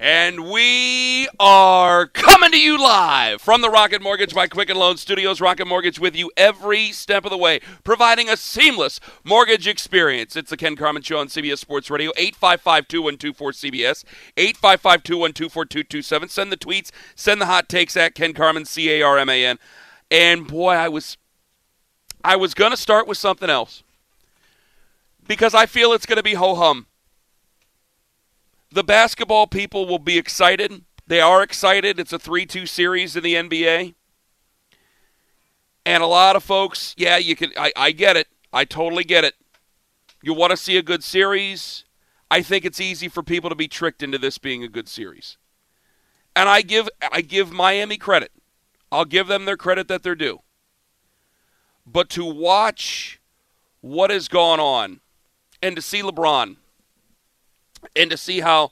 And we are coming to you live from the Rocket Mortgage by Quicken Loan Studios. Rocket Mortgage with you every step of the way, providing a seamless mortgage experience. It's the Ken Carman Show on CBS Sports Radio, 855-2124-CBS, 855-212-4227. Send the tweets, send the hot takes at Ken Carman, C-A-R-M-A-N. And boy, I was, I was going to start with something else because I feel it's going to be ho-hum the basketball people will be excited. They are excited. It's a 3 2 series in the NBA. And a lot of folks, yeah, you can. I, I get it. I totally get it. You want to see a good series. I think it's easy for people to be tricked into this being a good series. And I give I give Miami credit. I'll give them their credit that they're due. But to watch what has gone on and to see LeBron and to see how,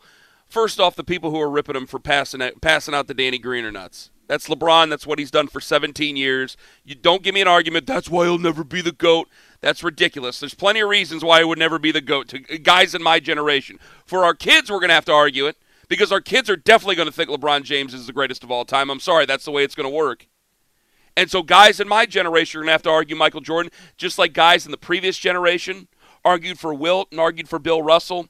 first off, the people who are ripping him for passing out, passing out the Danny Green are nuts. That's LeBron. That's what he's done for 17 years. You don't give me an argument. That's why he'll never be the goat. That's ridiculous. There's plenty of reasons why he would never be the goat to uh, guys in my generation. For our kids, we're going to have to argue it because our kids are definitely going to think LeBron James is the greatest of all time. I'm sorry, that's the way it's going to work. And so, guys in my generation are going to have to argue Michael Jordan, just like guys in the previous generation argued for Wilt and argued for Bill Russell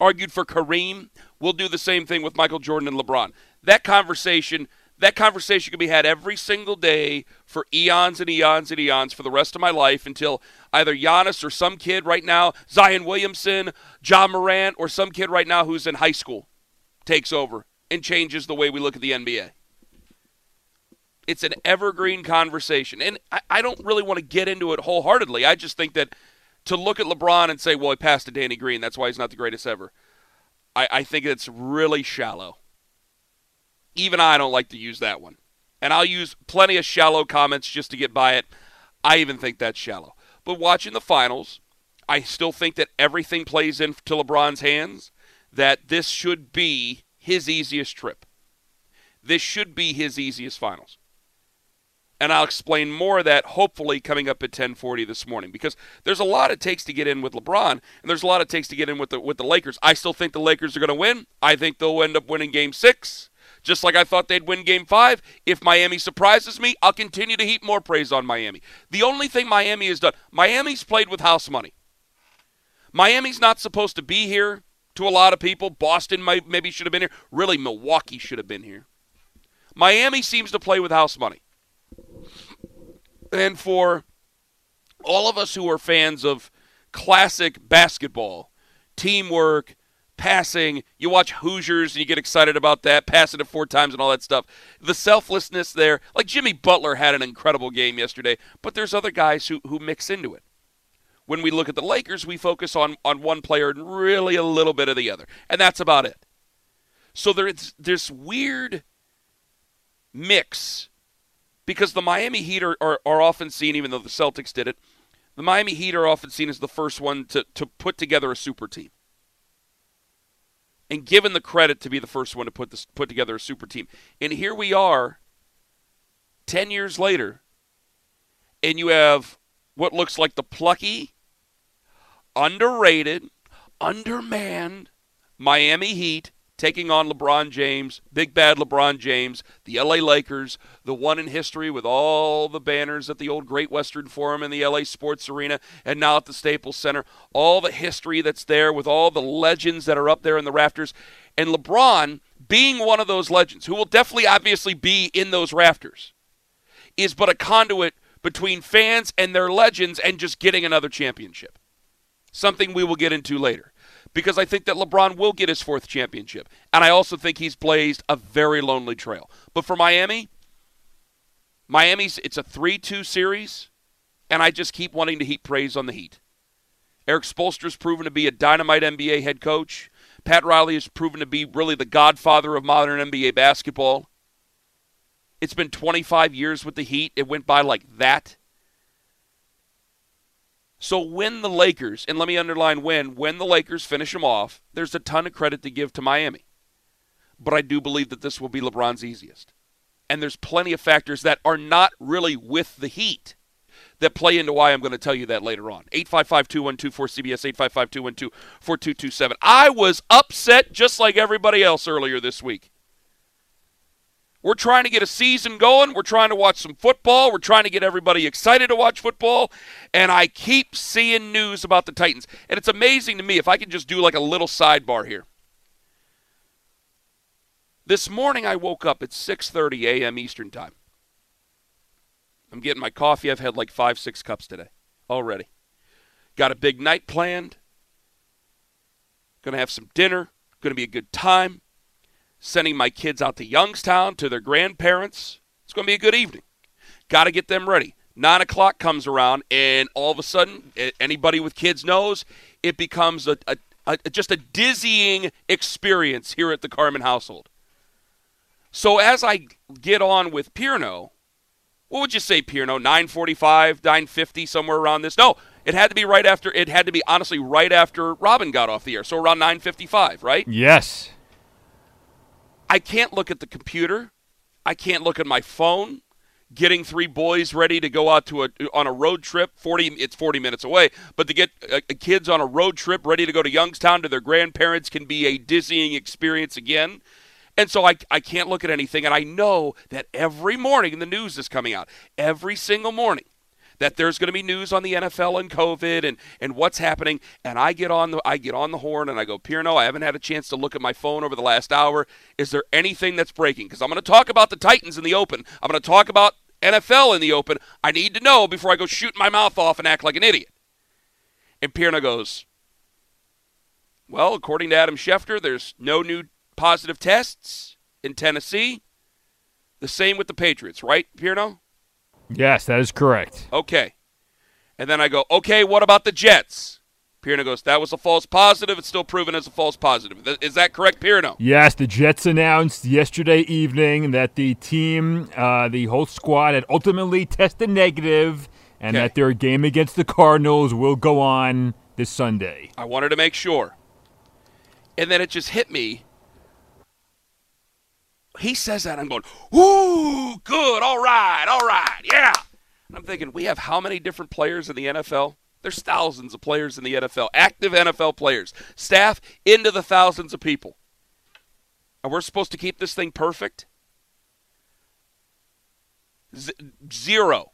argued for Kareem. We'll do the same thing with Michael Jordan and LeBron. That conversation, that conversation can be had every single day for eons and eons and eons for the rest of my life until either Giannis or some kid right now, Zion Williamson, Ja Morant, or some kid right now who's in high school takes over and changes the way we look at the NBA. It's an evergreen conversation. And I, I don't really want to get into it wholeheartedly. I just think that to look at LeBron and say, well, he passed to Danny Green, that's why he's not the greatest ever, I, I think it's really shallow. Even I don't like to use that one. And I'll use plenty of shallow comments just to get by it. I even think that's shallow. But watching the finals, I still think that everything plays into LeBron's hands, that this should be his easiest trip. This should be his easiest finals and I'll explain more of that hopefully coming up at 10:40 this morning because there's a lot it takes to get in with LeBron and there's a lot it takes to get in with the with the Lakers. I still think the Lakers are going to win. I think they'll end up winning game 6. Just like I thought they'd win game 5. If Miami surprises me, I'll continue to heap more praise on Miami. The only thing Miami has done, Miami's played with house money. Miami's not supposed to be here to a lot of people. Boston might, maybe should have been here. Really, Milwaukee should have been here. Miami seems to play with house money. And for all of us who are fans of classic basketball, teamwork, passing, you watch Hoosiers and you get excited about that, passing it four times and all that stuff. The selflessness there, like Jimmy Butler had an incredible game yesterday, but there's other guys who, who mix into it. When we look at the Lakers, we focus on, on one player and really a little bit of the other. And that's about it. So there's this weird mix because the Miami Heat are, are, are, often seen, even though the Celtics did it, the Miami Heat are often seen as the first one to, to put together a super team. And given the credit to be the first one to put this put together a super team. And here we are, ten years later, and you have what looks like the plucky, underrated, undermanned Miami Heat taking on LeBron James, big bad LeBron James, the LA Lakers, the one in history with all the banners at the old Great Western Forum and the LA Sports Arena and now at the Staples Center, all the history that's there with all the legends that are up there in the rafters. And LeBron, being one of those legends, who will definitely obviously be in those rafters, is but a conduit between fans and their legends and just getting another championship. Something we will get into later because I think that LeBron will get his fourth championship. And I also think he's blazed a very lonely trail. But for Miami, Miami's it's a 3-2 series, and I just keep wanting to heap praise on the Heat. Erik Spoelstra's proven to be a dynamite NBA head coach. Pat Riley has proven to be really the godfather of modern NBA basketball. It's been 25 years with the Heat. It went by like that. So when the Lakers, and let me underline when, when the Lakers finish them off, there's a ton of credit to give to Miami. But I do believe that this will be LeBron's easiest. And there's plenty of factors that are not really with the Heat that play into why I'm going to tell you that later on. 855-212-4CBS, 855-212-4227. I was upset just like everybody else earlier this week. We're trying to get a season going. We're trying to watch some football. We're trying to get everybody excited to watch football. And I keep seeing news about the Titans. And it's amazing to me if I can just do like a little sidebar here. This morning I woke up at 6:30 a.m. Eastern Time. I'm getting my coffee. I've had like 5 6 cups today already. Got a big night planned. Going to have some dinner. Going to be a good time sending my kids out to Youngstown to their grandparents. It's going to be a good evening. Got to get them ready. Nine o'clock comes around, and all of a sudden, anybody with kids knows it becomes a, a, a just a dizzying experience here at the Carman household. So as I get on with Pierno, what would you say, Pierno? 945, 950, somewhere around this? No, it had to be right after. It had to be honestly right after Robin got off the air. So around 955, right? Yes. I can't look at the computer. I can't look at my phone. Getting three boys ready to go out to a on a road trip. Forty, it's forty minutes away, but to get uh, kids on a road trip ready to go to Youngstown to their grandparents can be a dizzying experience again. And so I, I can't look at anything. And I know that every morning the news is coming out. Every single morning that there's going to be news on the NFL and COVID and, and what's happening. And I get on the I get on the horn and I go, Pierno, I haven't had a chance to look at my phone over the last hour. Is there anything that's breaking? Because I'm going to talk about the Titans in the open. I'm going to talk about NFL in the open. I need to know before I go shoot my mouth off and act like an idiot. And Pierno goes, Well, according to Adam Schefter, there's no new positive tests in Tennessee. The same with the Patriots, right, Pierno? Yes, that is correct. Okay. And then I go, okay, what about the Jets? Pierno goes, that was a false positive. It's still proven as a false positive. Is that correct, Pierno? Yes, the Jets announced yesterday evening that the team, uh, the whole squad, had ultimately tested negative and okay. that their game against the Cardinals will go on this Sunday. I wanted to make sure. And then it just hit me he says that, I'm going, ooh, good, all right, all right, yeah. And I'm thinking, we have how many different players in the NFL? There's thousands of players in the NFL, active NFL players, staff into the thousands of people. And we're supposed to keep this thing perfect? Z- zero.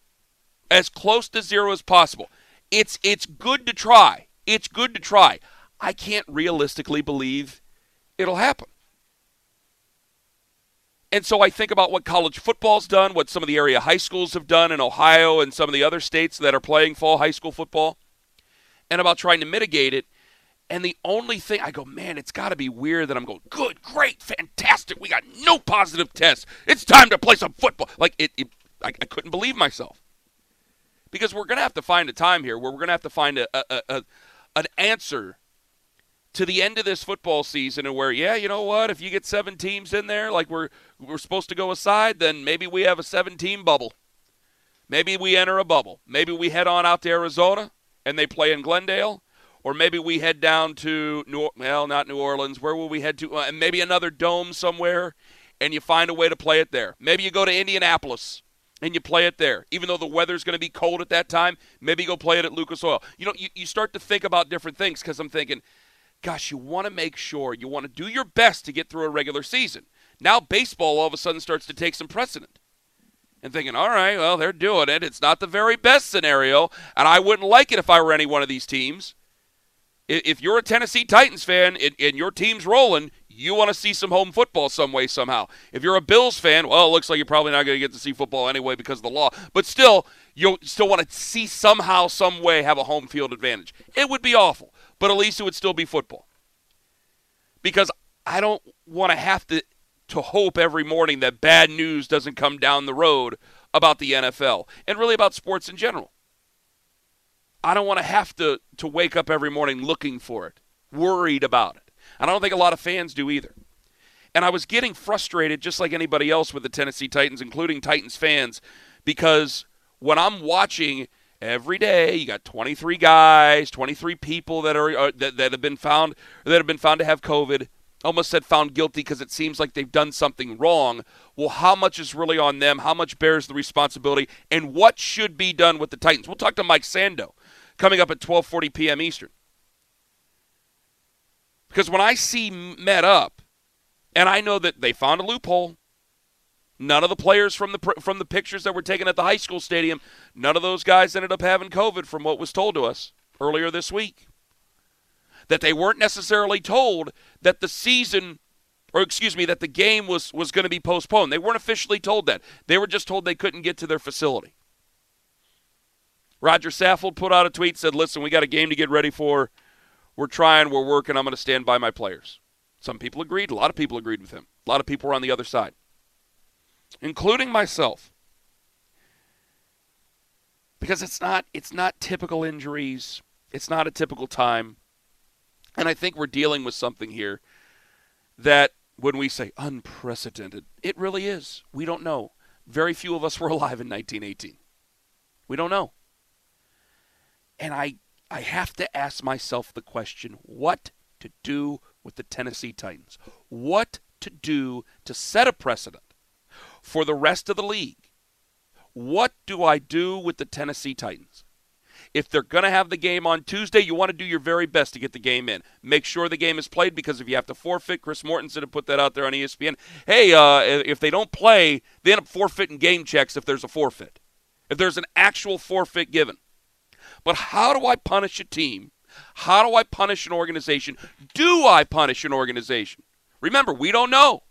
As close to zero as possible. It's it's good to try. It's good to try. I can't realistically believe it'll happen. And so I think about what college football's done, what some of the area high schools have done in Ohio and some of the other states that are playing fall high school football, and about trying to mitigate it. And the only thing I go, man, it's got to be weird that I'm going, good, great, fantastic. We got no positive tests. It's time to play some football. Like it, it I, I couldn't believe myself because we're going to have to find a time here where we're going to have to find a, a, a an answer to the end of this football season and where yeah you know what if you get seven teams in there like we're we're supposed to go aside then maybe we have a seven team bubble. Maybe we enter a bubble. Maybe we head on out to arizona and they play in glendale or maybe we head down to new well not new orleans. Where will we head to? Uh, maybe another dome somewhere and you find a way to play it there. Maybe you go to indianapolis and you play it there. Even though the weather's going to be cold at that time, maybe go play it at Lucas Oil. You know, you, you start to think about different things because I'm thinking – gosh, you want to make sure you want to do your best to get through a regular season. Now baseball all of a sudden starts to take some precedent. And thinking, all right, well, they're doing it. It's not the very best scenario, and I wouldn't like it if I were any one of these teams. If you're a Tennessee Titans fan and your team's rolling, you want to see some home football some way, somehow. If you're a Bills fan, well, it looks like you're probably not going to get to see football anyway because of the law. But still, you'll still want to see somehow, some way have a home field advantage. It would be awful, but at least it would still be football. Because I don't want to have to to hope every morning that bad news doesn't come down the road about the NFL and really about sports in general. I don't want to have to to wake up every morning looking for it, worried about it. And I don't think a lot of fans do either. And I was getting frustrated just like anybody else with the Tennessee Titans, including Titans fans, because when I'm watching every day, you got 23 guys, 23 people that are uh, that, that have been found that have been found to have COVID. Almost said found guilty because it seems like they've done something wrong. Well, how much is really on them? How much bears the responsibility? And what should be done with the Titans? We'll talk to Mike Sando coming up at 12:40 p.m. Eastern. Because when I see Met up, and I know that they found a loophole, none of the players from the from the pictures that were taken at the high school stadium, none of those guys ended up having COVID, from what was told to us earlier this week. That they weren't necessarily told that the season, or excuse me, that the game was was going to be postponed. They weren't officially told that. They were just told they couldn't get to their facility. Roger Saffold put out a tweet said, "Listen, we got a game to get ready for." We're trying, we're working, I'm going to stand by my players. Some people agreed, a lot of people agreed with him. A lot of people were on the other side, including myself. Because it's not it's not typical injuries. It's not a typical time. And I think we're dealing with something here that when we say unprecedented, it really is. We don't know. Very few of us were alive in 1918. We don't know. And I I have to ask myself the question what to do with the Tennessee Titans? What to do to set a precedent for the rest of the league? What do I do with the Tennessee Titans? If they're going to have the game on Tuesday, you want to do your very best to get the game in. Make sure the game is played because if you have to forfeit, Chris Mortensen have put that out there on ESPN. Hey, uh, if they don't play, they end up forfeiting game checks if there's a forfeit. If there's an actual forfeit given. But how do I punish a team? How do I punish an organization? Do I punish an organization? Remember, we don't know.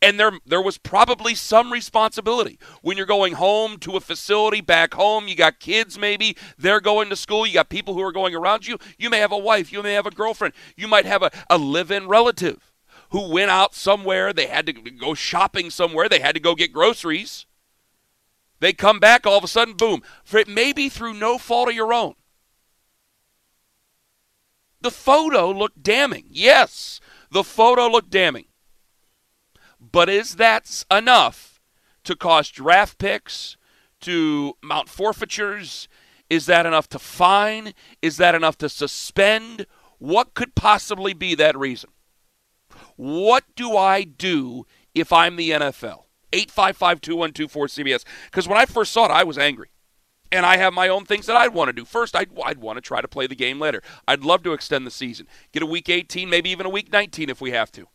And there, there was probably some responsibility. When you're going home to a facility back home, you got kids maybe, they're going to school, you got people who are going around you. You may have a wife, you may have a girlfriend, you might have a, a live in relative who went out somewhere, they had to go shopping somewhere, they had to go get groceries. They come back, all of a sudden, boom. For it may be through no fault of your own. The photo looked damning. Yes, the photo looked damning. But is that enough to cost draft picks, to mount forfeitures? Is that enough to fine? Is that enough to suspend? What could possibly be that reason? What do I do if I'm the NFL? 855 2124 CBS. Because when I first saw it, I was angry. And I have my own things that I'd want to do. First, I'd, I'd want to try to play the game later. I'd love to extend the season. Get a week 18, maybe even a week 19 if we have to.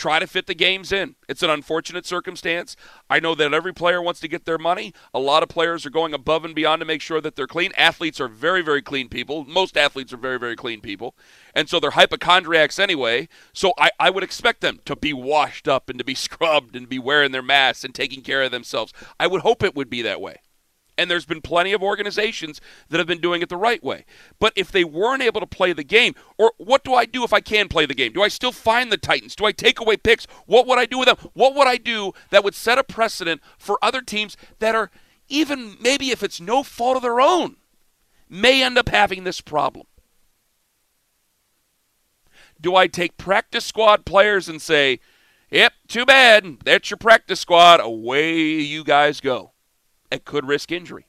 Try to fit the games in. It's an unfortunate circumstance. I know that every player wants to get their money. A lot of players are going above and beyond to make sure that they're clean. Athletes are very, very clean people. Most athletes are very, very clean people. And so they're hypochondriacs anyway. So I, I would expect them to be washed up and to be scrubbed and be wearing their masks and taking care of themselves. I would hope it would be that way. And there's been plenty of organizations that have been doing it the right way. But if they weren't able to play the game, or what do I do if I can play the game? Do I still find the Titans? Do I take away picks? What would I do with them? What would I do that would set a precedent for other teams that are, even maybe if it's no fault of their own, may end up having this problem? Do I take practice squad players and say, yep, too bad. That's your practice squad. Away you guys go it could risk injury.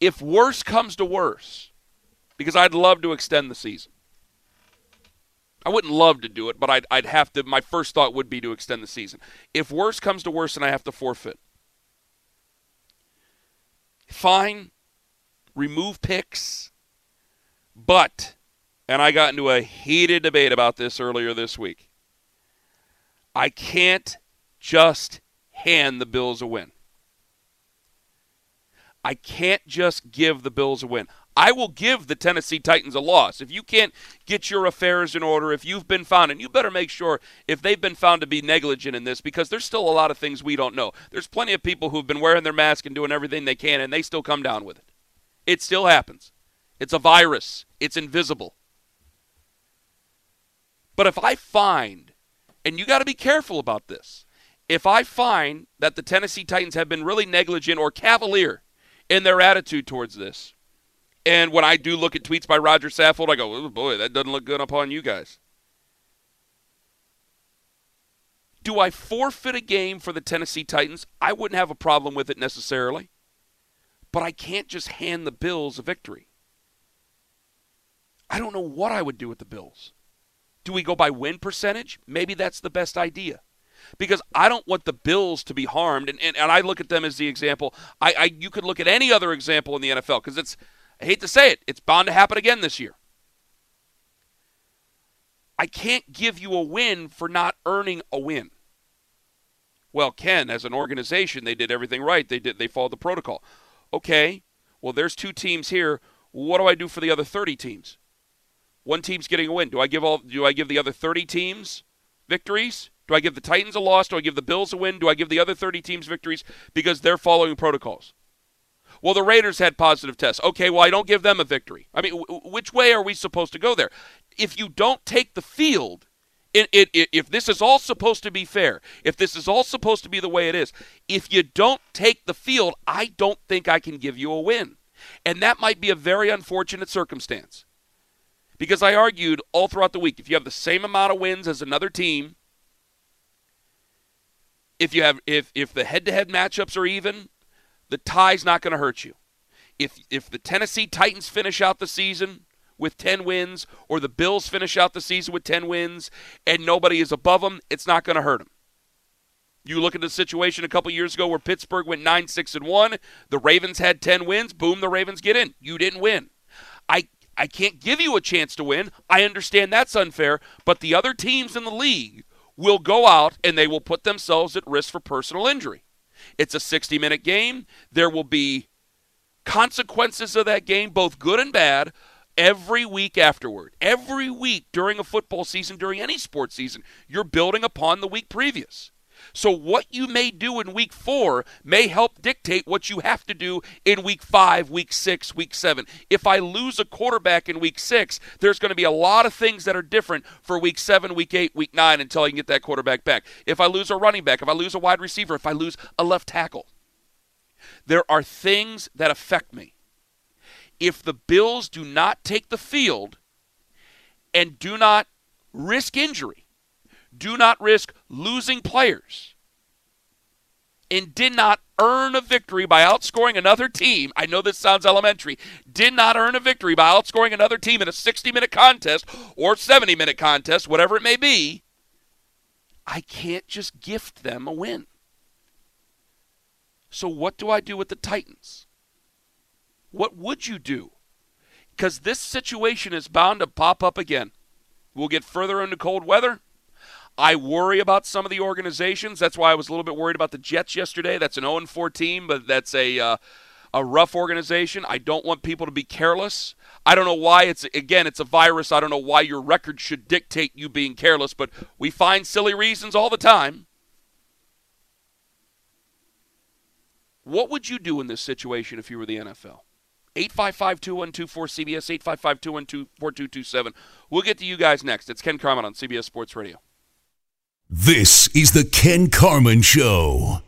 If worse comes to worse, because I'd love to extend the season. I wouldn't love to do it, but I'd, I'd have to. My first thought would be to extend the season. If worse comes to worse and I have to forfeit, fine, remove picks, but and I got into a heated debate about this earlier this week. I can't just hand the Bills a win. I can't just give the Bills a win. I will give the Tennessee Titans a loss. If you can't get your affairs in order, if you've been found, and you better make sure if they've been found to be negligent in this, because there's still a lot of things we don't know. There's plenty of people who've been wearing their mask and doing everything they can, and they still come down with it. It still happens. It's a virus, it's invisible. But if I find, and you got to be careful about this, if I find that the Tennessee Titans have been really negligent or cavalier in their attitude towards this. And when I do look at tweets by Roger Saffold, I go, oh boy, that doesn't look good upon you guys. Do I forfeit a game for the Tennessee Titans? I wouldn't have a problem with it necessarily. But I can't just hand the Bills a victory. I don't know what I would do with the Bills. Do we go by win percentage? Maybe that's the best idea because I don't want the Bills to be harmed. And, and, and I look at them as the example. I, I you could look at any other example in the NFL because it's I hate to say it, it's bound to happen again this year. I can't give you a win for not earning a win. Well, Ken, as an organization, they did everything right. They did they followed the protocol. Okay. Well, there's two teams here. What do I do for the other 30 teams? One team's getting a win. Do I give all do I give the other 30 teams victories? Do I give the Titans a loss? Do I give the Bills a win? Do I give the other 30 teams victories because they're following protocols? Well, the Raiders had positive tests. Okay, well, I don't give them a victory. I mean, w- which way are we supposed to go there? If you don't take the field, it, it, it, if this is all supposed to be fair, if this is all supposed to be the way it is, if you don't take the field, I don't think I can give you a win. And that might be a very unfortunate circumstance. Because I argued all throughout the week if you have the same amount of wins as another team, if you have if if the head-to-head matchups are even, the tie's not going to hurt you. If if the Tennessee Titans finish out the season with 10 wins or the Bills finish out the season with 10 wins and nobody is above them, it's not going to hurt them. You look at the situation a couple years ago where Pittsburgh went 9 6 and 1, the Ravens had 10 wins, boom, the Ravens get in. You didn't win. I I can't give you a chance to win. I understand that's unfair, but the other teams in the league will go out and they will put themselves at risk for personal injury. It's a 60 minute game. There will be consequences of that game, both good and bad, every week afterward. Every week during a football season, during any sports season, you're building upon the week previous. So, what you may do in week four may help dictate what you have to do in week five, week six, week seven. If I lose a quarterback in week six, there's going to be a lot of things that are different for week seven, week eight, week nine until I can get that quarterback back. If I lose a running back, if I lose a wide receiver, if I lose a left tackle, there are things that affect me. If the Bills do not take the field and do not risk injury, do not risk losing players and did not earn a victory by outscoring another team. I know this sounds elementary. Did not earn a victory by outscoring another team in a 60 minute contest or 70 minute contest, whatever it may be. I can't just gift them a win. So, what do I do with the Titans? What would you do? Because this situation is bound to pop up again. We'll get further into cold weather. I worry about some of the organizations. That's why I was a little bit worried about the Jets yesterday. That's an 0 4 team, but that's a uh, a rough organization. I don't want people to be careless. I don't know why it's again it's a virus. I don't know why your record should dictate you being careless, but we find silly reasons all the time. What would you do in this situation if you were the NFL? 855-2124 CBS 855-212-4227. We'll get to you guys next. It's Ken Carman on CBS Sports Radio. This is the Ken Carman Show.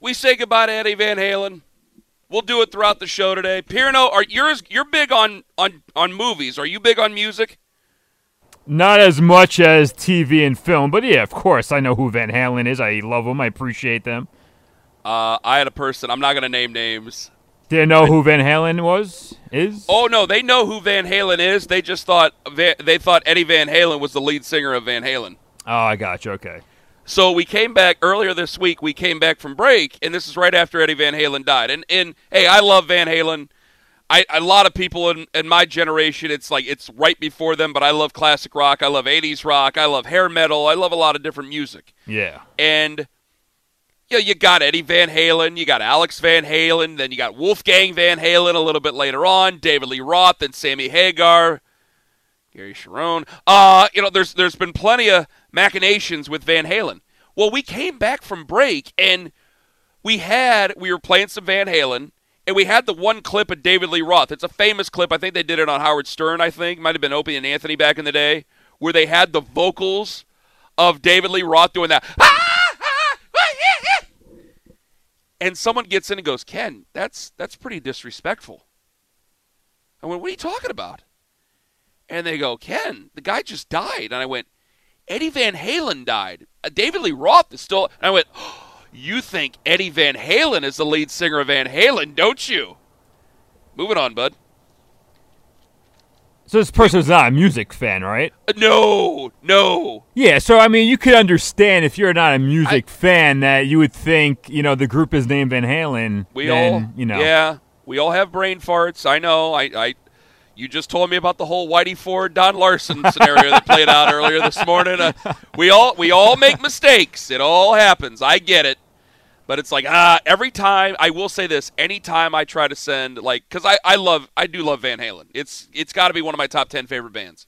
We say goodbye to Eddie Van Halen. We'll do it throughout the show today. Pirno, are you're you're big on on on movies? Are you big on music? Not as much as TV and film, but yeah, of course, I know who Van Halen is. I love them. I appreciate them. Uh, I had a person. I'm not going to name names. Did they know who Van Halen was? Is? Oh no, they know who Van Halen is. They just thought they thought Eddie Van Halen was the lead singer of Van Halen. Oh, I got you. Okay. So we came back earlier this week. We came back from break, and this is right after Eddie Van Halen died. And and hey, I love Van Halen. I, a lot of people in, in my generation, it's like it's right before them, but I love classic rock. I love 80s rock. I love hair metal. I love a lot of different music. Yeah. And you know, you got Eddie Van Halen, you got Alex Van Halen, then you got Wolfgang Van Halen a little bit later on, David Lee Roth, and Sammy Hagar, Gary Cherone. Uh, you know, there's there's been plenty of machinations with Van Halen. Well, we came back from break and we had we were playing some Van Halen and we had the one clip of David Lee Roth. It's a famous clip. I think they did it on Howard Stern. I think might have been Opie and Anthony back in the day, where they had the vocals of David Lee Roth doing that. Ah, ah, ah, and someone gets in and goes, "Ken, that's that's pretty disrespectful." I went, "What are you talking about?" And they go, "Ken, the guy just died." And I went, "Eddie Van Halen died. Uh, David Lee Roth is still." And I went. Oh, you think Eddie Van Halen is the lead singer of Van Halen, don't you? Moving on, bud. So this person's not a music fan, right? Uh, no, no. Yeah, so I mean, you could understand if you're not a music I, fan that you would think, you know, the group is named Van Halen. We then, all, you know, yeah, we all have brain farts. I know. I, I, you just told me about the whole Whitey Ford Don Larsen scenario that played out earlier this morning. Uh, we all, we all make mistakes. It all happens. I get it. But it's like ah, every time I will say this. Anytime I try to send like, because I, I love I do love Van Halen. It's it's got to be one of my top ten favorite bands.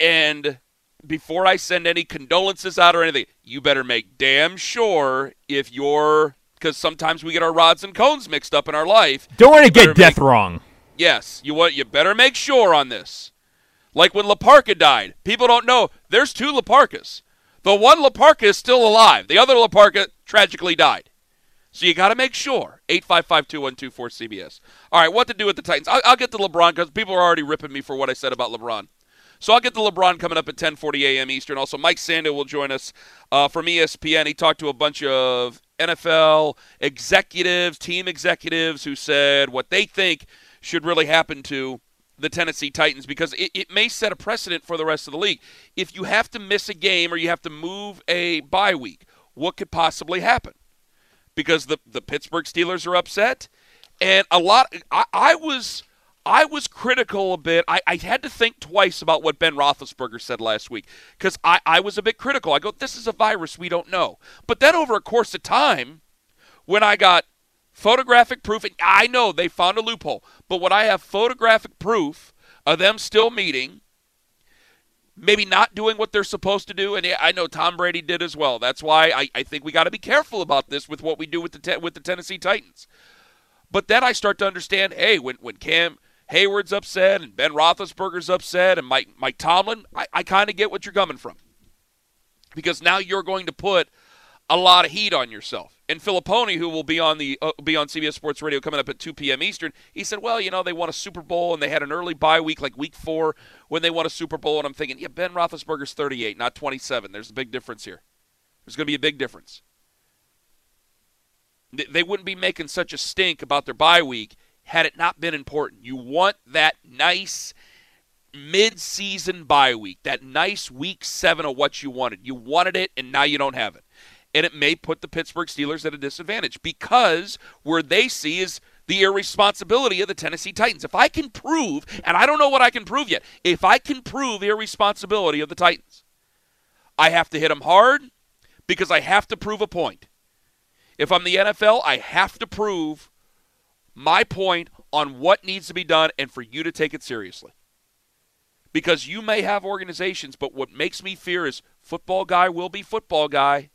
And before I send any condolences out or anything, you better make damn sure if you're because sometimes we get our rods and cones mixed up in our life. Don't want to get death make, wrong. Yes, you want you better make sure on this. Like when La Parka died, people don't know there's two La Parkas. The one La Parka is still alive. The other La Parka tragically died. So you got to make sure. 855-2124-CBS. All right, what to do with the Titans? I'll, I'll get to LeBron because people are already ripping me for what I said about LeBron. So I'll get to LeBron coming up at 10:40 a.m. Eastern. Also, Mike Sando will join us uh, from ESPN. He talked to a bunch of NFL executives, team executives, who said what they think should really happen to the Tennessee Titans because it, it may set a precedent for the rest of the league. If you have to miss a game or you have to move a bye week, what could possibly happen? Because the the Pittsburgh Steelers are upset, and a lot. I, I was I was critical a bit. I, I had to think twice about what Ben Roethlisberger said last week because I, I was a bit critical. I go, this is a virus we don't know. But then over a course of time, when I got photographic proof, and I know they found a loophole, but when I have photographic proof of them still meeting, maybe not doing what they're supposed to do. And I know Tom Brady did as well. That's why I, I think we got to be careful about this with what we do with the te- with the Tennessee Titans. But then I start to understand. Hey, when when Cam Heyward's upset and Ben Roethlisberger's upset and Mike Mike Tomlin, I, I kind of get what you're coming from. Because now you're going to put a lot of heat on yourself. And Fillipponi, who will be on the uh, be on CBS Sports Radio coming up at 2 p.m. Eastern, he said, "Well, you know, they won a Super Bowl and they had an early bye week, like Week Four, when they won a Super Bowl." And I'm thinking, yeah, Ben Roethlisberger's 38, not 27. There's a big difference here. There's going to be a big difference. They wouldn't be making such a stink about their bye week had it not been important. You want that nice mid-season bye week, that nice week seven of what you wanted. You wanted it, and now you don't have it and it may put the Pittsburgh Steelers at a disadvantage because where they see is the irresponsibility of the Tennessee Titans. If I can prove, and I don't know what I can prove yet, if I can prove irresponsibility of the Titans, I have to hit them hard because I have to prove a point. If I'm the NFL, I have to prove my point on what needs to be done and for you to take it seriously. Because you may have organizations, but what makes me fear is football guy will be football guy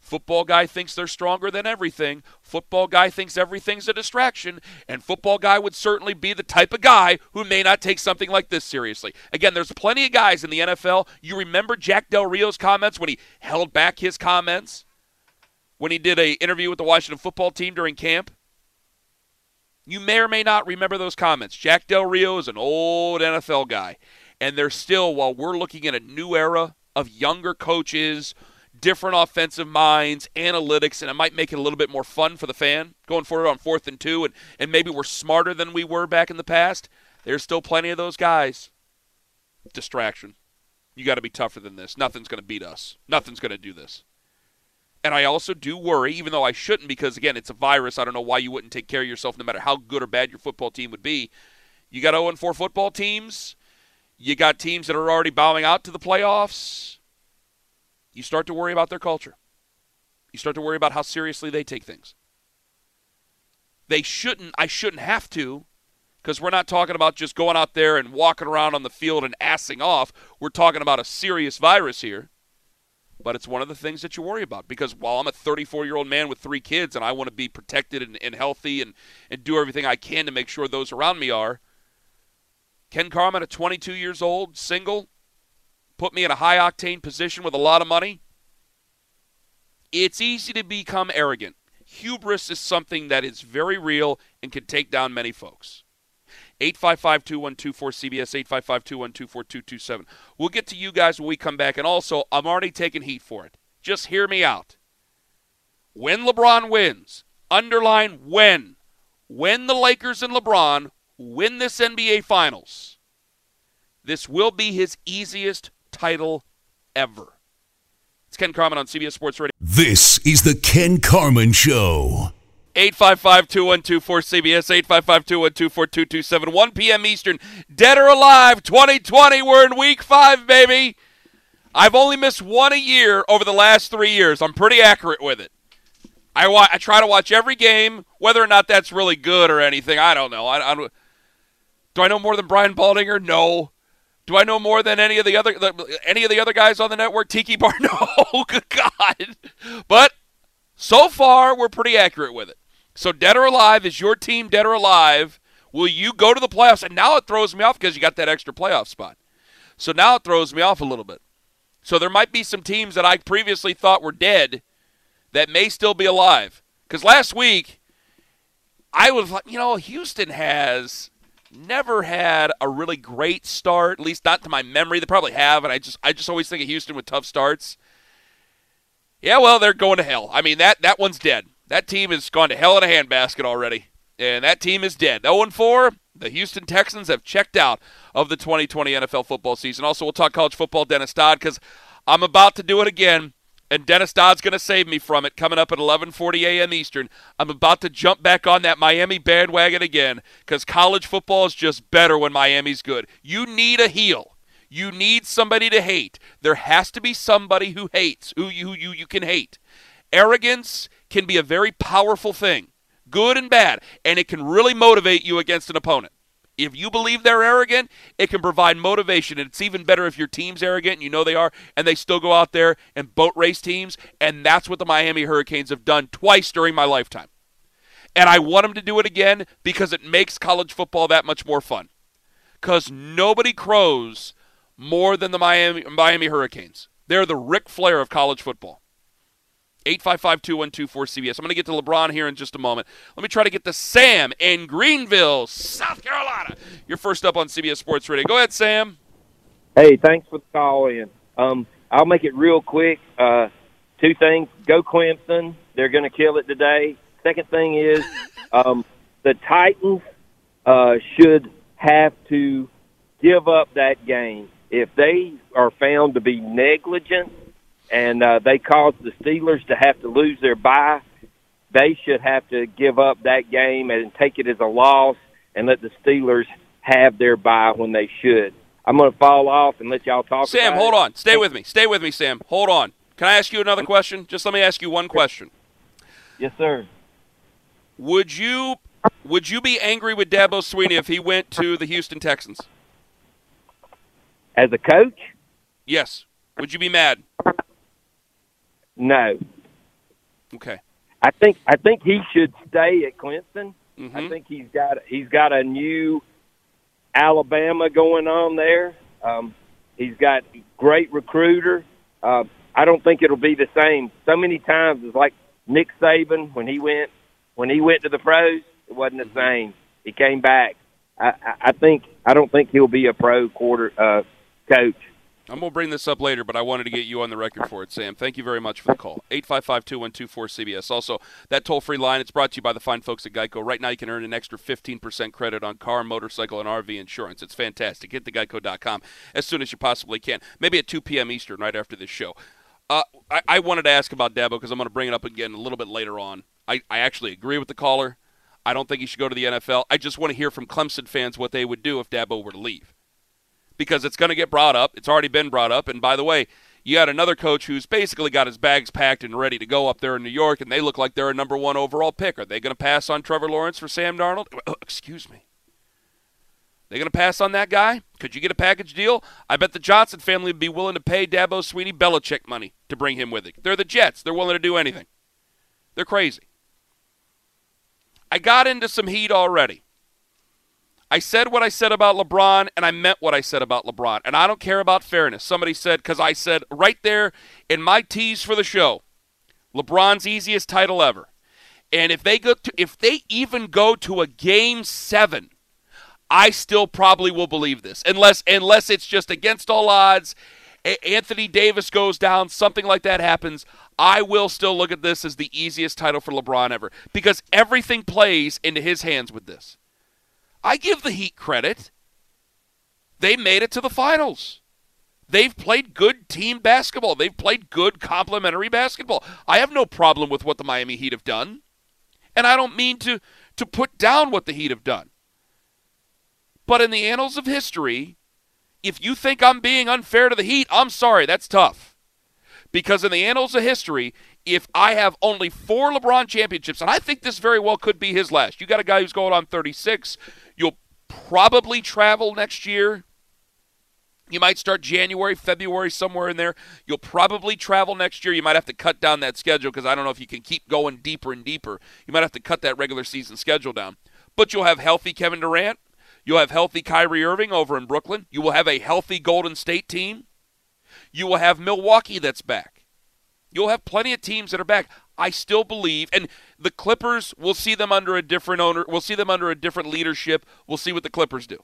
Football guy thinks they're stronger than everything. Football guy thinks everything's a distraction. And football guy would certainly be the type of guy who may not take something like this seriously. Again, there's plenty of guys in the NFL. You remember Jack Del Rio's comments when he held back his comments? When he did a interview with the Washington football team during camp? You may or may not remember those comments. Jack Del Rio is an old NFL guy. And they're still, while we're looking at a new era of younger coaches – different offensive minds, analytics, and it might make it a little bit more fun for the fan going forward on fourth and two, and, and maybe we're smarter than we were back in the past. There's still plenty of those guys. Distraction. You got to be tougher than this. Nothing's going to beat us. Nothing's going to do this. And I also do worry, even though I shouldn't, because again, it's a virus. I don't know why you wouldn't take care of yourself no matter how good or bad your football team would be. You got 0 4 football teams. You got teams that are already bowing out to the playoffs. You start to worry about their culture. You start to worry about how seriously they take things. They shouldn't, I shouldn't have to, because we're not talking about just going out there and walking around on the field and assing off. We're talking about a serious virus here. But it's one of the things that you worry about because while I'm a 34 year old man with three kids and I want to be protected and, and healthy and, and do everything I can to make sure those around me are, Ken Carman at 22 years old, single, put me in a high octane position with a lot of money. It's easy to become arrogant. Hubris is something that is very real and can take down many folks. 855 2124 CBS, 855 2124 227. We'll get to you guys when we come back. And also, I'm already taking heat for it. Just hear me out. When LeBron wins, underline when. When the Lakers and LeBron win this NBA Finals, this will be his easiest title ever. It's Ken Carman on CBS Sports Radio. This is the Ken Carman Show. 855 212 cbs 855 212 4227 1 p.m. Eastern. Dead or Alive 2020. We're in week five, baby. I've only missed one a year over the last three years. I'm pretty accurate with it. I, wa- I try to watch every game, whether or not that's really good or anything. I don't know. I, I don't, do I know more than Brian Baldinger? No. Do I know more than any of the other any of the other guys on the network? Tiki Bar? No. Good God. But so far, we're pretty accurate with it. So, dead or alive, is your team dead or alive? Will you go to the playoffs? And now it throws me off because you got that extra playoff spot. So now it throws me off a little bit. So there might be some teams that I previously thought were dead that may still be alive. Because last week, I was like, you know, Houston has never had a really great start, at least not to my memory. They probably have, and I just I just always think of Houston with tough starts. Yeah, well, they're going to hell. I mean that that one's dead. That team has gone to hell in a handbasket already. And that team is dead. 0 4, the Houston Texans have checked out of the 2020 NFL football season. Also, we'll talk college football, Dennis Dodd, because I'm about to do it again. And Dennis Dodd's going to save me from it coming up at 11:40 a.m. Eastern. I'm about to jump back on that Miami bandwagon again because college football is just better when Miami's good. You need a heel. You need somebody to hate. There has to be somebody who hates, who you, who you, you can hate. Arrogance can be a very powerful thing, good and bad, and it can really motivate you against an opponent. If you believe they're arrogant, it can provide motivation. And it's even better if your team's arrogant, and you know they are, and they still go out there and boat race teams. And that's what the Miami Hurricanes have done twice during my lifetime. And I want them to do it again because it makes college football that much more fun. Because nobody crows more than the Miami, Miami Hurricanes. They're the Ric Flair of college football. 855-2124-CBS. I'm going to get to LeBron here in just a moment. Let me try to get to Sam in Greenville, South Carolina. You're first up on CBS Sports Radio. Go ahead, Sam. Hey, thanks for the call in. Um, I'll make it real quick. Uh, two things. Go Clemson. They're going to kill it today. Second thing is um, the Titans uh, should have to give up that game. If they are found to be negligent – and uh, they caused the Steelers to have to lose their bye. They should have to give up that game and take it as a loss and let the Steelers have their bye when they should. I'm going to fall off and let y'all talk. Sam, hold it. on. Stay with me. Stay with me, Sam. Hold on. Can I ask you another question? Just let me ask you one question. Yes, sir. Would you would you be angry with Dabo Swinney if he went to the Houston Texans? As a coach? Yes. Would you be mad? No. Okay. I think I think he should stay at Clemson. Mm-hmm. I think he's got he's got a new Alabama going on there. Um, he's got great recruiter. Uh, I don't think it'll be the same. So many times it's like Nick Saban when he went when he went to the pros. It wasn't the mm-hmm. same. He came back. I, I think I don't think he'll be a pro quarter uh, coach. I'm going to bring this up later, but I wanted to get you on the record for it, Sam. Thank you very much for the call. 855-2124-CBS. Also, that toll-free line, it's brought to you by the fine folks at Geico. Right now, you can earn an extra 15% credit on car, motorcycle, and RV insurance. It's fantastic. Hit the geico.com as soon as you possibly can. Maybe at 2 p.m. Eastern, right after this show. Uh, I, I wanted to ask about Dabo because I'm going to bring it up again a little bit later on. I, I actually agree with the caller. I don't think he should go to the NFL. I just want to hear from Clemson fans what they would do if Dabo were to leave. Because it's going to get brought up. It's already been brought up. And by the way, you had another coach who's basically got his bags packed and ready to go up there in New York, and they look like they're a number one overall pick. Are they going to pass on Trevor Lawrence for Sam Darnold? Excuse me. They going to pass on that guy? Could you get a package deal? I bet the Johnson family would be willing to pay Dabo Swinney Belichick money to bring him with it. They're the Jets. They're willing to do anything. They're crazy. I got into some heat already. I said what I said about LeBron, and I meant what I said about LeBron. And I don't care about fairness. Somebody said, because I said right there in my tease for the show, LeBron's easiest title ever. And if they go to, if they even go to a game seven, I still probably will believe this, unless unless it's just against all odds. A- Anthony Davis goes down, something like that happens. I will still look at this as the easiest title for LeBron ever because everything plays into his hands with this. I give the Heat credit. They made it to the finals. They've played good team basketball. They've played good complementary basketball. I have no problem with what the Miami Heat have done. And I don't mean to, to put down what the Heat have done. But in the annals of history, if you think I'm being unfair to the Heat, I'm sorry, that's tough. Because in the annals of history, if I have only four LeBron championships, and I think this very well could be his last, you got a guy who's going on 36. You'll probably travel next year. You might start January, February, somewhere in there. You'll probably travel next year. You might have to cut down that schedule because I don't know if you can keep going deeper and deeper. You might have to cut that regular season schedule down. But you'll have healthy Kevin Durant. You'll have healthy Kyrie Irving over in Brooklyn. You will have a healthy Golden State team. You will have Milwaukee that's back. You'll have plenty of teams that are back. I still believe, and the Clippers, we'll see them under a different owner. We'll see them under a different leadership. We'll see what the Clippers do.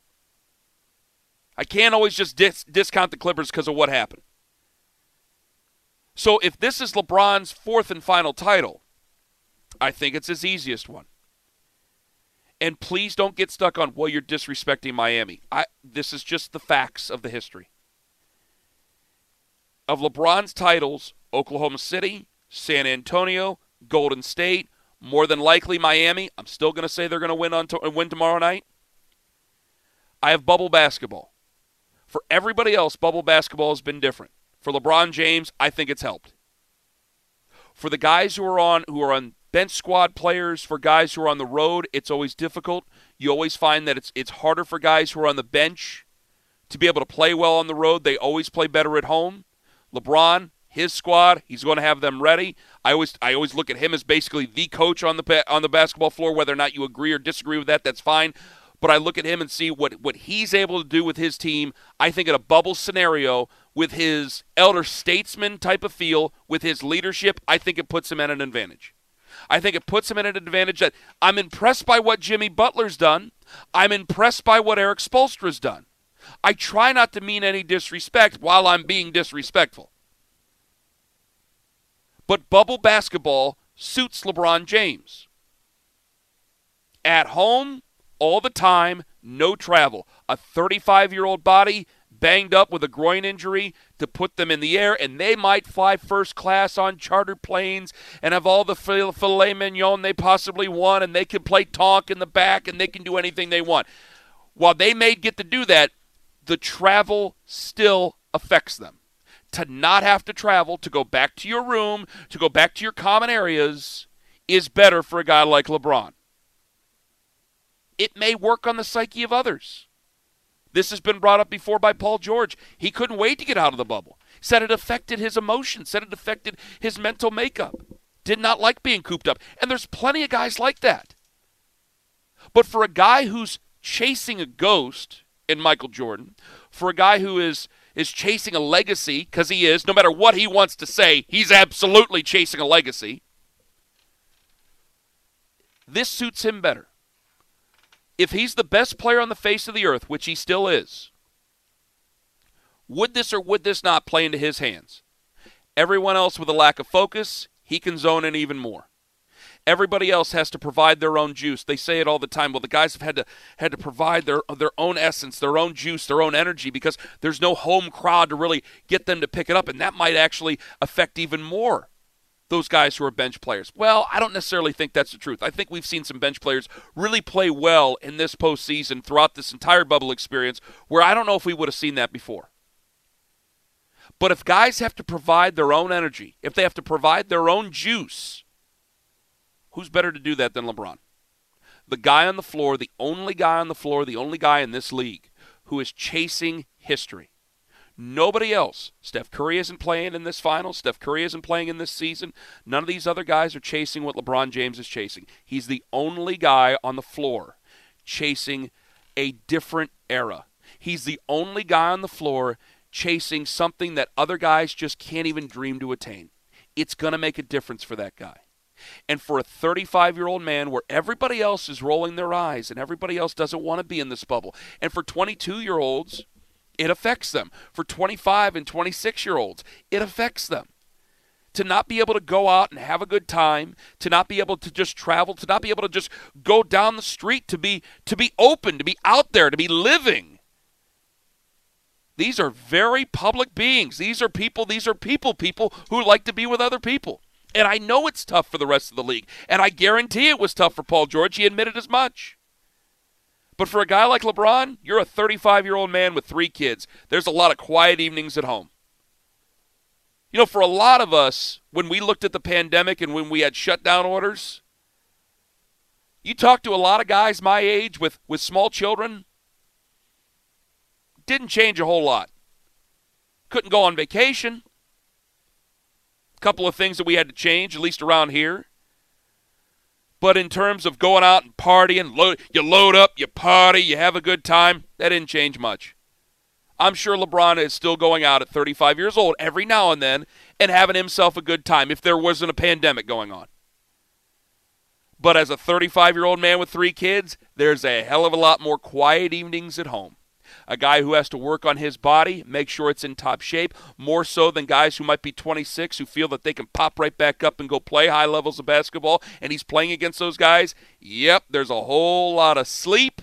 I can't always just dis- discount the Clippers because of what happened. So if this is LeBron's fourth and final title, I think it's his easiest one. And please don't get stuck on, well, you're disrespecting Miami. I, this is just the facts of the history. Of LeBron's titles, Oklahoma City, San Antonio, Golden State, more than likely Miami. I'm still going to say they're going to win on to- win tomorrow night. I have bubble basketball. For everybody else, bubble basketball has been different. For LeBron James, I think it's helped. For the guys who are on who are on bench squad players, for guys who are on the road, it's always difficult. You always find that it's it's harder for guys who are on the bench to be able to play well on the road. They always play better at home. LeBron, his squad, he's going to have them ready. I always I always look at him as basically the coach on the on the basketball floor. Whether or not you agree or disagree with that, that's fine. But I look at him and see what what he's able to do with his team. I think in a bubble scenario with his elder statesman type of feel, with his leadership, I think it puts him at an advantage. I think it puts him at an advantage that I'm impressed by what Jimmy Butler's done. I'm impressed by what Erik Spoelstra's done. I try not to mean any disrespect while I'm being disrespectful. But bubble basketball suits LeBron James. At home, all the time, no travel. A 35 year old body banged up with a groin injury to put them in the air, and they might fly first class on chartered planes and have all the filet mignon they possibly want, and they can play tonk in the back, and they can do anything they want. While they may get to do that, the travel still affects them. To not have to travel, to go back to your room, to go back to your common areas, is better for a guy like LeBron. It may work on the psyche of others. This has been brought up before by Paul George. He couldn't wait to get out of the bubble. Said it affected his emotions, said it affected his mental makeup. Did not like being cooped up. And there's plenty of guys like that. But for a guy who's chasing a ghost in Michael Jordan, for a guy who is is chasing a legacy because he is, no matter what he wants to say, he's absolutely chasing a legacy. This suits him better if he's the best player on the face of the earth, which he still is, would this or would this not play into his hands? Everyone else with a lack of focus, he can zone in even more. Everybody else has to provide their own juice. They say it all the time. Well, the guys have had to had to provide their their own essence, their own juice, their own energy because there's no home crowd to really get them to pick it up, and that might actually affect even more those guys who are bench players. Well, I don't necessarily think that's the truth. I think we've seen some bench players really play well in this postseason throughout this entire bubble experience, where I don't know if we would have seen that before. But if guys have to provide their own energy, if they have to provide their own juice Who's better to do that than LeBron? The guy on the floor, the only guy on the floor, the only guy in this league who is chasing history. Nobody else. Steph Curry isn't playing in this final. Steph Curry isn't playing in this season. None of these other guys are chasing what LeBron James is chasing. He's the only guy on the floor chasing a different era. He's the only guy on the floor chasing something that other guys just can't even dream to attain. It's going to make a difference for that guy. And for a 35 year old man where everybody else is rolling their eyes and everybody else doesn't want to be in this bubble, and for 22 year olds, it affects them. For 25 and 26 year olds, it affects them. To not be able to go out and have a good time, to not be able to just travel, to not be able to just go down the street, to be to be open, to be out there, to be living. These are very public beings. These are people, these are people people who like to be with other people. And I know it's tough for the rest of the league. And I guarantee it was tough for Paul George. He admitted as much. But for a guy like LeBron, you're a 35 year old man with three kids. There's a lot of quiet evenings at home. You know, for a lot of us, when we looked at the pandemic and when we had shutdown orders, you talk to a lot of guys my age with, with small children, didn't change a whole lot. Couldn't go on vacation couple of things that we had to change, at least around here. But in terms of going out and partying, load, you load up, you party, you have a good time, that didn't change much. I'm sure LeBron is still going out at 35 years old every now and then and having himself a good time if there wasn't a pandemic going on. But as a 35 year old man with three kids, there's a hell of a lot more quiet evenings at home a guy who has to work on his body, make sure it's in top shape, more so than guys who might be 26 who feel that they can pop right back up and go play high levels of basketball, and he's playing against those guys. Yep, there's a whole lot of sleep,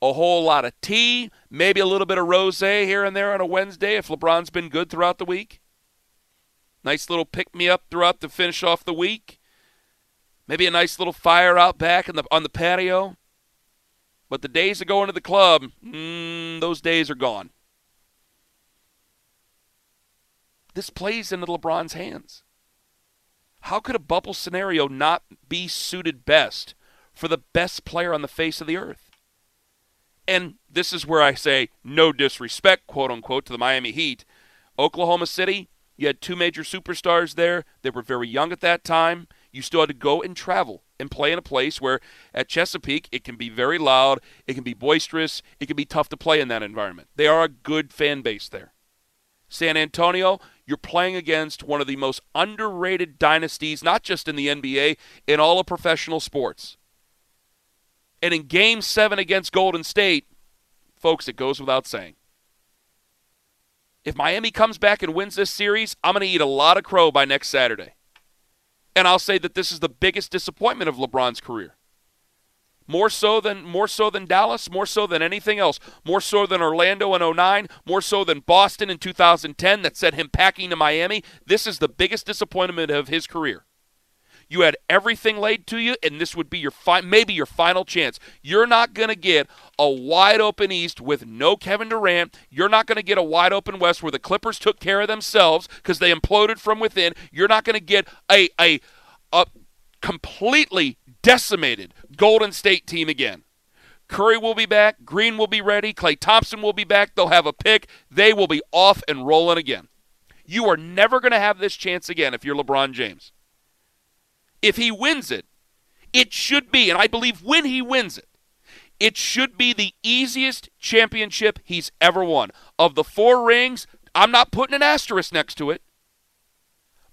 a whole lot of tea, maybe a little bit of rose here and there on a Wednesday if LeBron's been good throughout the week. Nice little pick me up throughout to finish off the week. Maybe a nice little fire out back the, on the patio. But the days of going to the club, mm, those days are gone. This plays into LeBron's hands. How could a bubble scenario not be suited best for the best player on the face of the earth? And this is where I say no disrespect, quote unquote, to the Miami Heat. Oklahoma City, you had two major superstars there. They were very young at that time. You still had to go and travel and play in a place where at Chesapeake it can be very loud, it can be boisterous, it can be tough to play in that environment. They are a good fan base there. San Antonio, you're playing against one of the most underrated dynasties, not just in the NBA, in all of professional sports. And in game seven against Golden State, folks, it goes without saying. If Miami comes back and wins this series, I'm going to eat a lot of crow by next Saturday. And I'll say that this is the biggest disappointment of LeBron's career. More so than more so than Dallas, more so than anything else, more so than Orlando in 09, more so than Boston in 2010 that sent him packing to Miami. This is the biggest disappointment of his career. You had everything laid to you, and this would be your fi- maybe your final chance. You're not going to get a wide open East with no Kevin Durant. You're not going to get a wide open West where the Clippers took care of themselves because they imploded from within. You're not going to get a, a a completely decimated Golden State team again. Curry will be back. Green will be ready. Klay Thompson will be back. They'll have a pick. They will be off and rolling again. You are never going to have this chance again if you're LeBron James if he wins it, it should be, and I believe when he wins it, it should be the easiest championship he's ever won. Of the four rings, I'm not putting an asterisk next to it.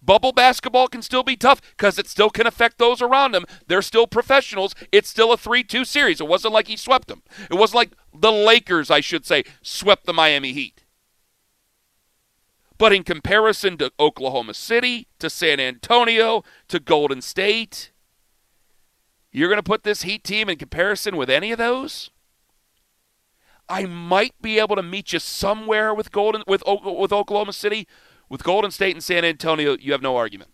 Bubble basketball can still be tough because it still can affect those around him. They're still professionals. It's still a 3 2 series. It wasn't like he swept them. It wasn't like the Lakers, I should say, swept the Miami Heat. But in comparison to Oklahoma City, to San Antonio, to Golden State, You're going to put this Heat team in comparison with any of those? I might be able to meet you somewhere with Golden with with Oklahoma City, with Golden State and San Antonio. You have no argument.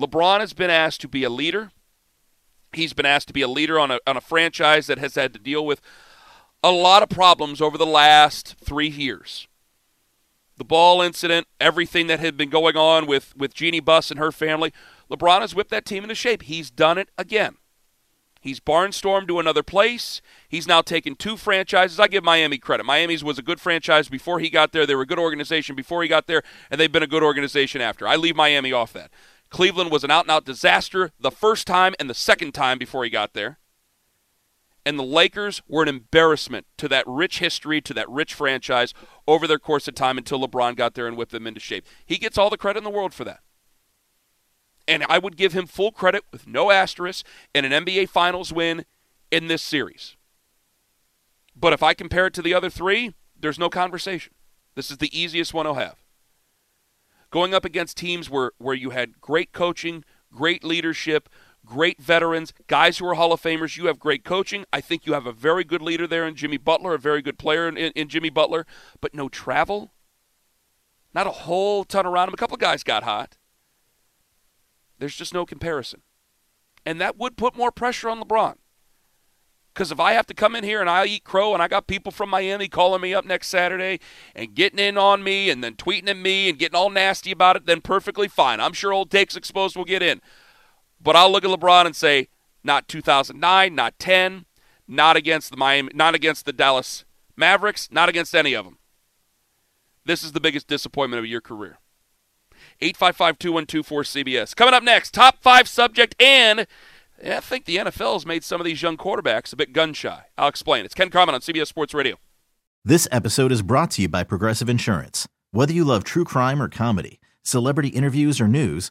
LeBron has been asked to be a leader. He's been asked to be a leader on a on a franchise that has had to deal with a lot of problems over the last three years. The ball incident, everything that had been going on with with Jeannie Buss and her family. LeBron has whipped that team into shape. He's done it again. He's barnstormed to another place. He's now taken two franchises. I give Miami credit. Miami's was a good franchise before he got there. They were a good organization before he got there, and they've been a good organization after. I leave Miami off that. Cleveland was an out and out disaster the first time and the second time before he got there. And the Lakers were an embarrassment to that rich history, to that rich franchise over their course of time until LeBron got there and whipped them into shape. He gets all the credit in the world for that. And I would give him full credit with no asterisk in an NBA Finals win in this series. But if I compare it to the other three, there's no conversation. This is the easiest one he'll have. Going up against teams where, where you had great coaching, great leadership, great veterans, guys who are Hall of Famers. You have great coaching. I think you have a very good leader there in Jimmy Butler, a very good player in, in, Jimmy Butler, but no travel. Not a whole ton around him. A couple guys got hot. There's just no comparison. And that would put more pressure on LeBron. Because if I have to come in here and I eat crow and I got people from Miami calling me up next Saturday and getting in on me and then tweeting at me and getting all nasty about it, then perfectly fine. I'm sure old takes exposed will get in. But I'll look at LeBron and say, not 2009, not 10, not against the Miami, not against the Dallas Mavericks, not against any of them. This is the biggest disappointment of your career. 855 2124 CBS. Coming up next, top five subject, and I think the NFL has made some of these young quarterbacks a bit gun shy. I'll explain. It's Ken Carman on CBS Sports Radio. This episode is brought to you by Progressive Insurance. Whether you love true crime or comedy, celebrity interviews or news,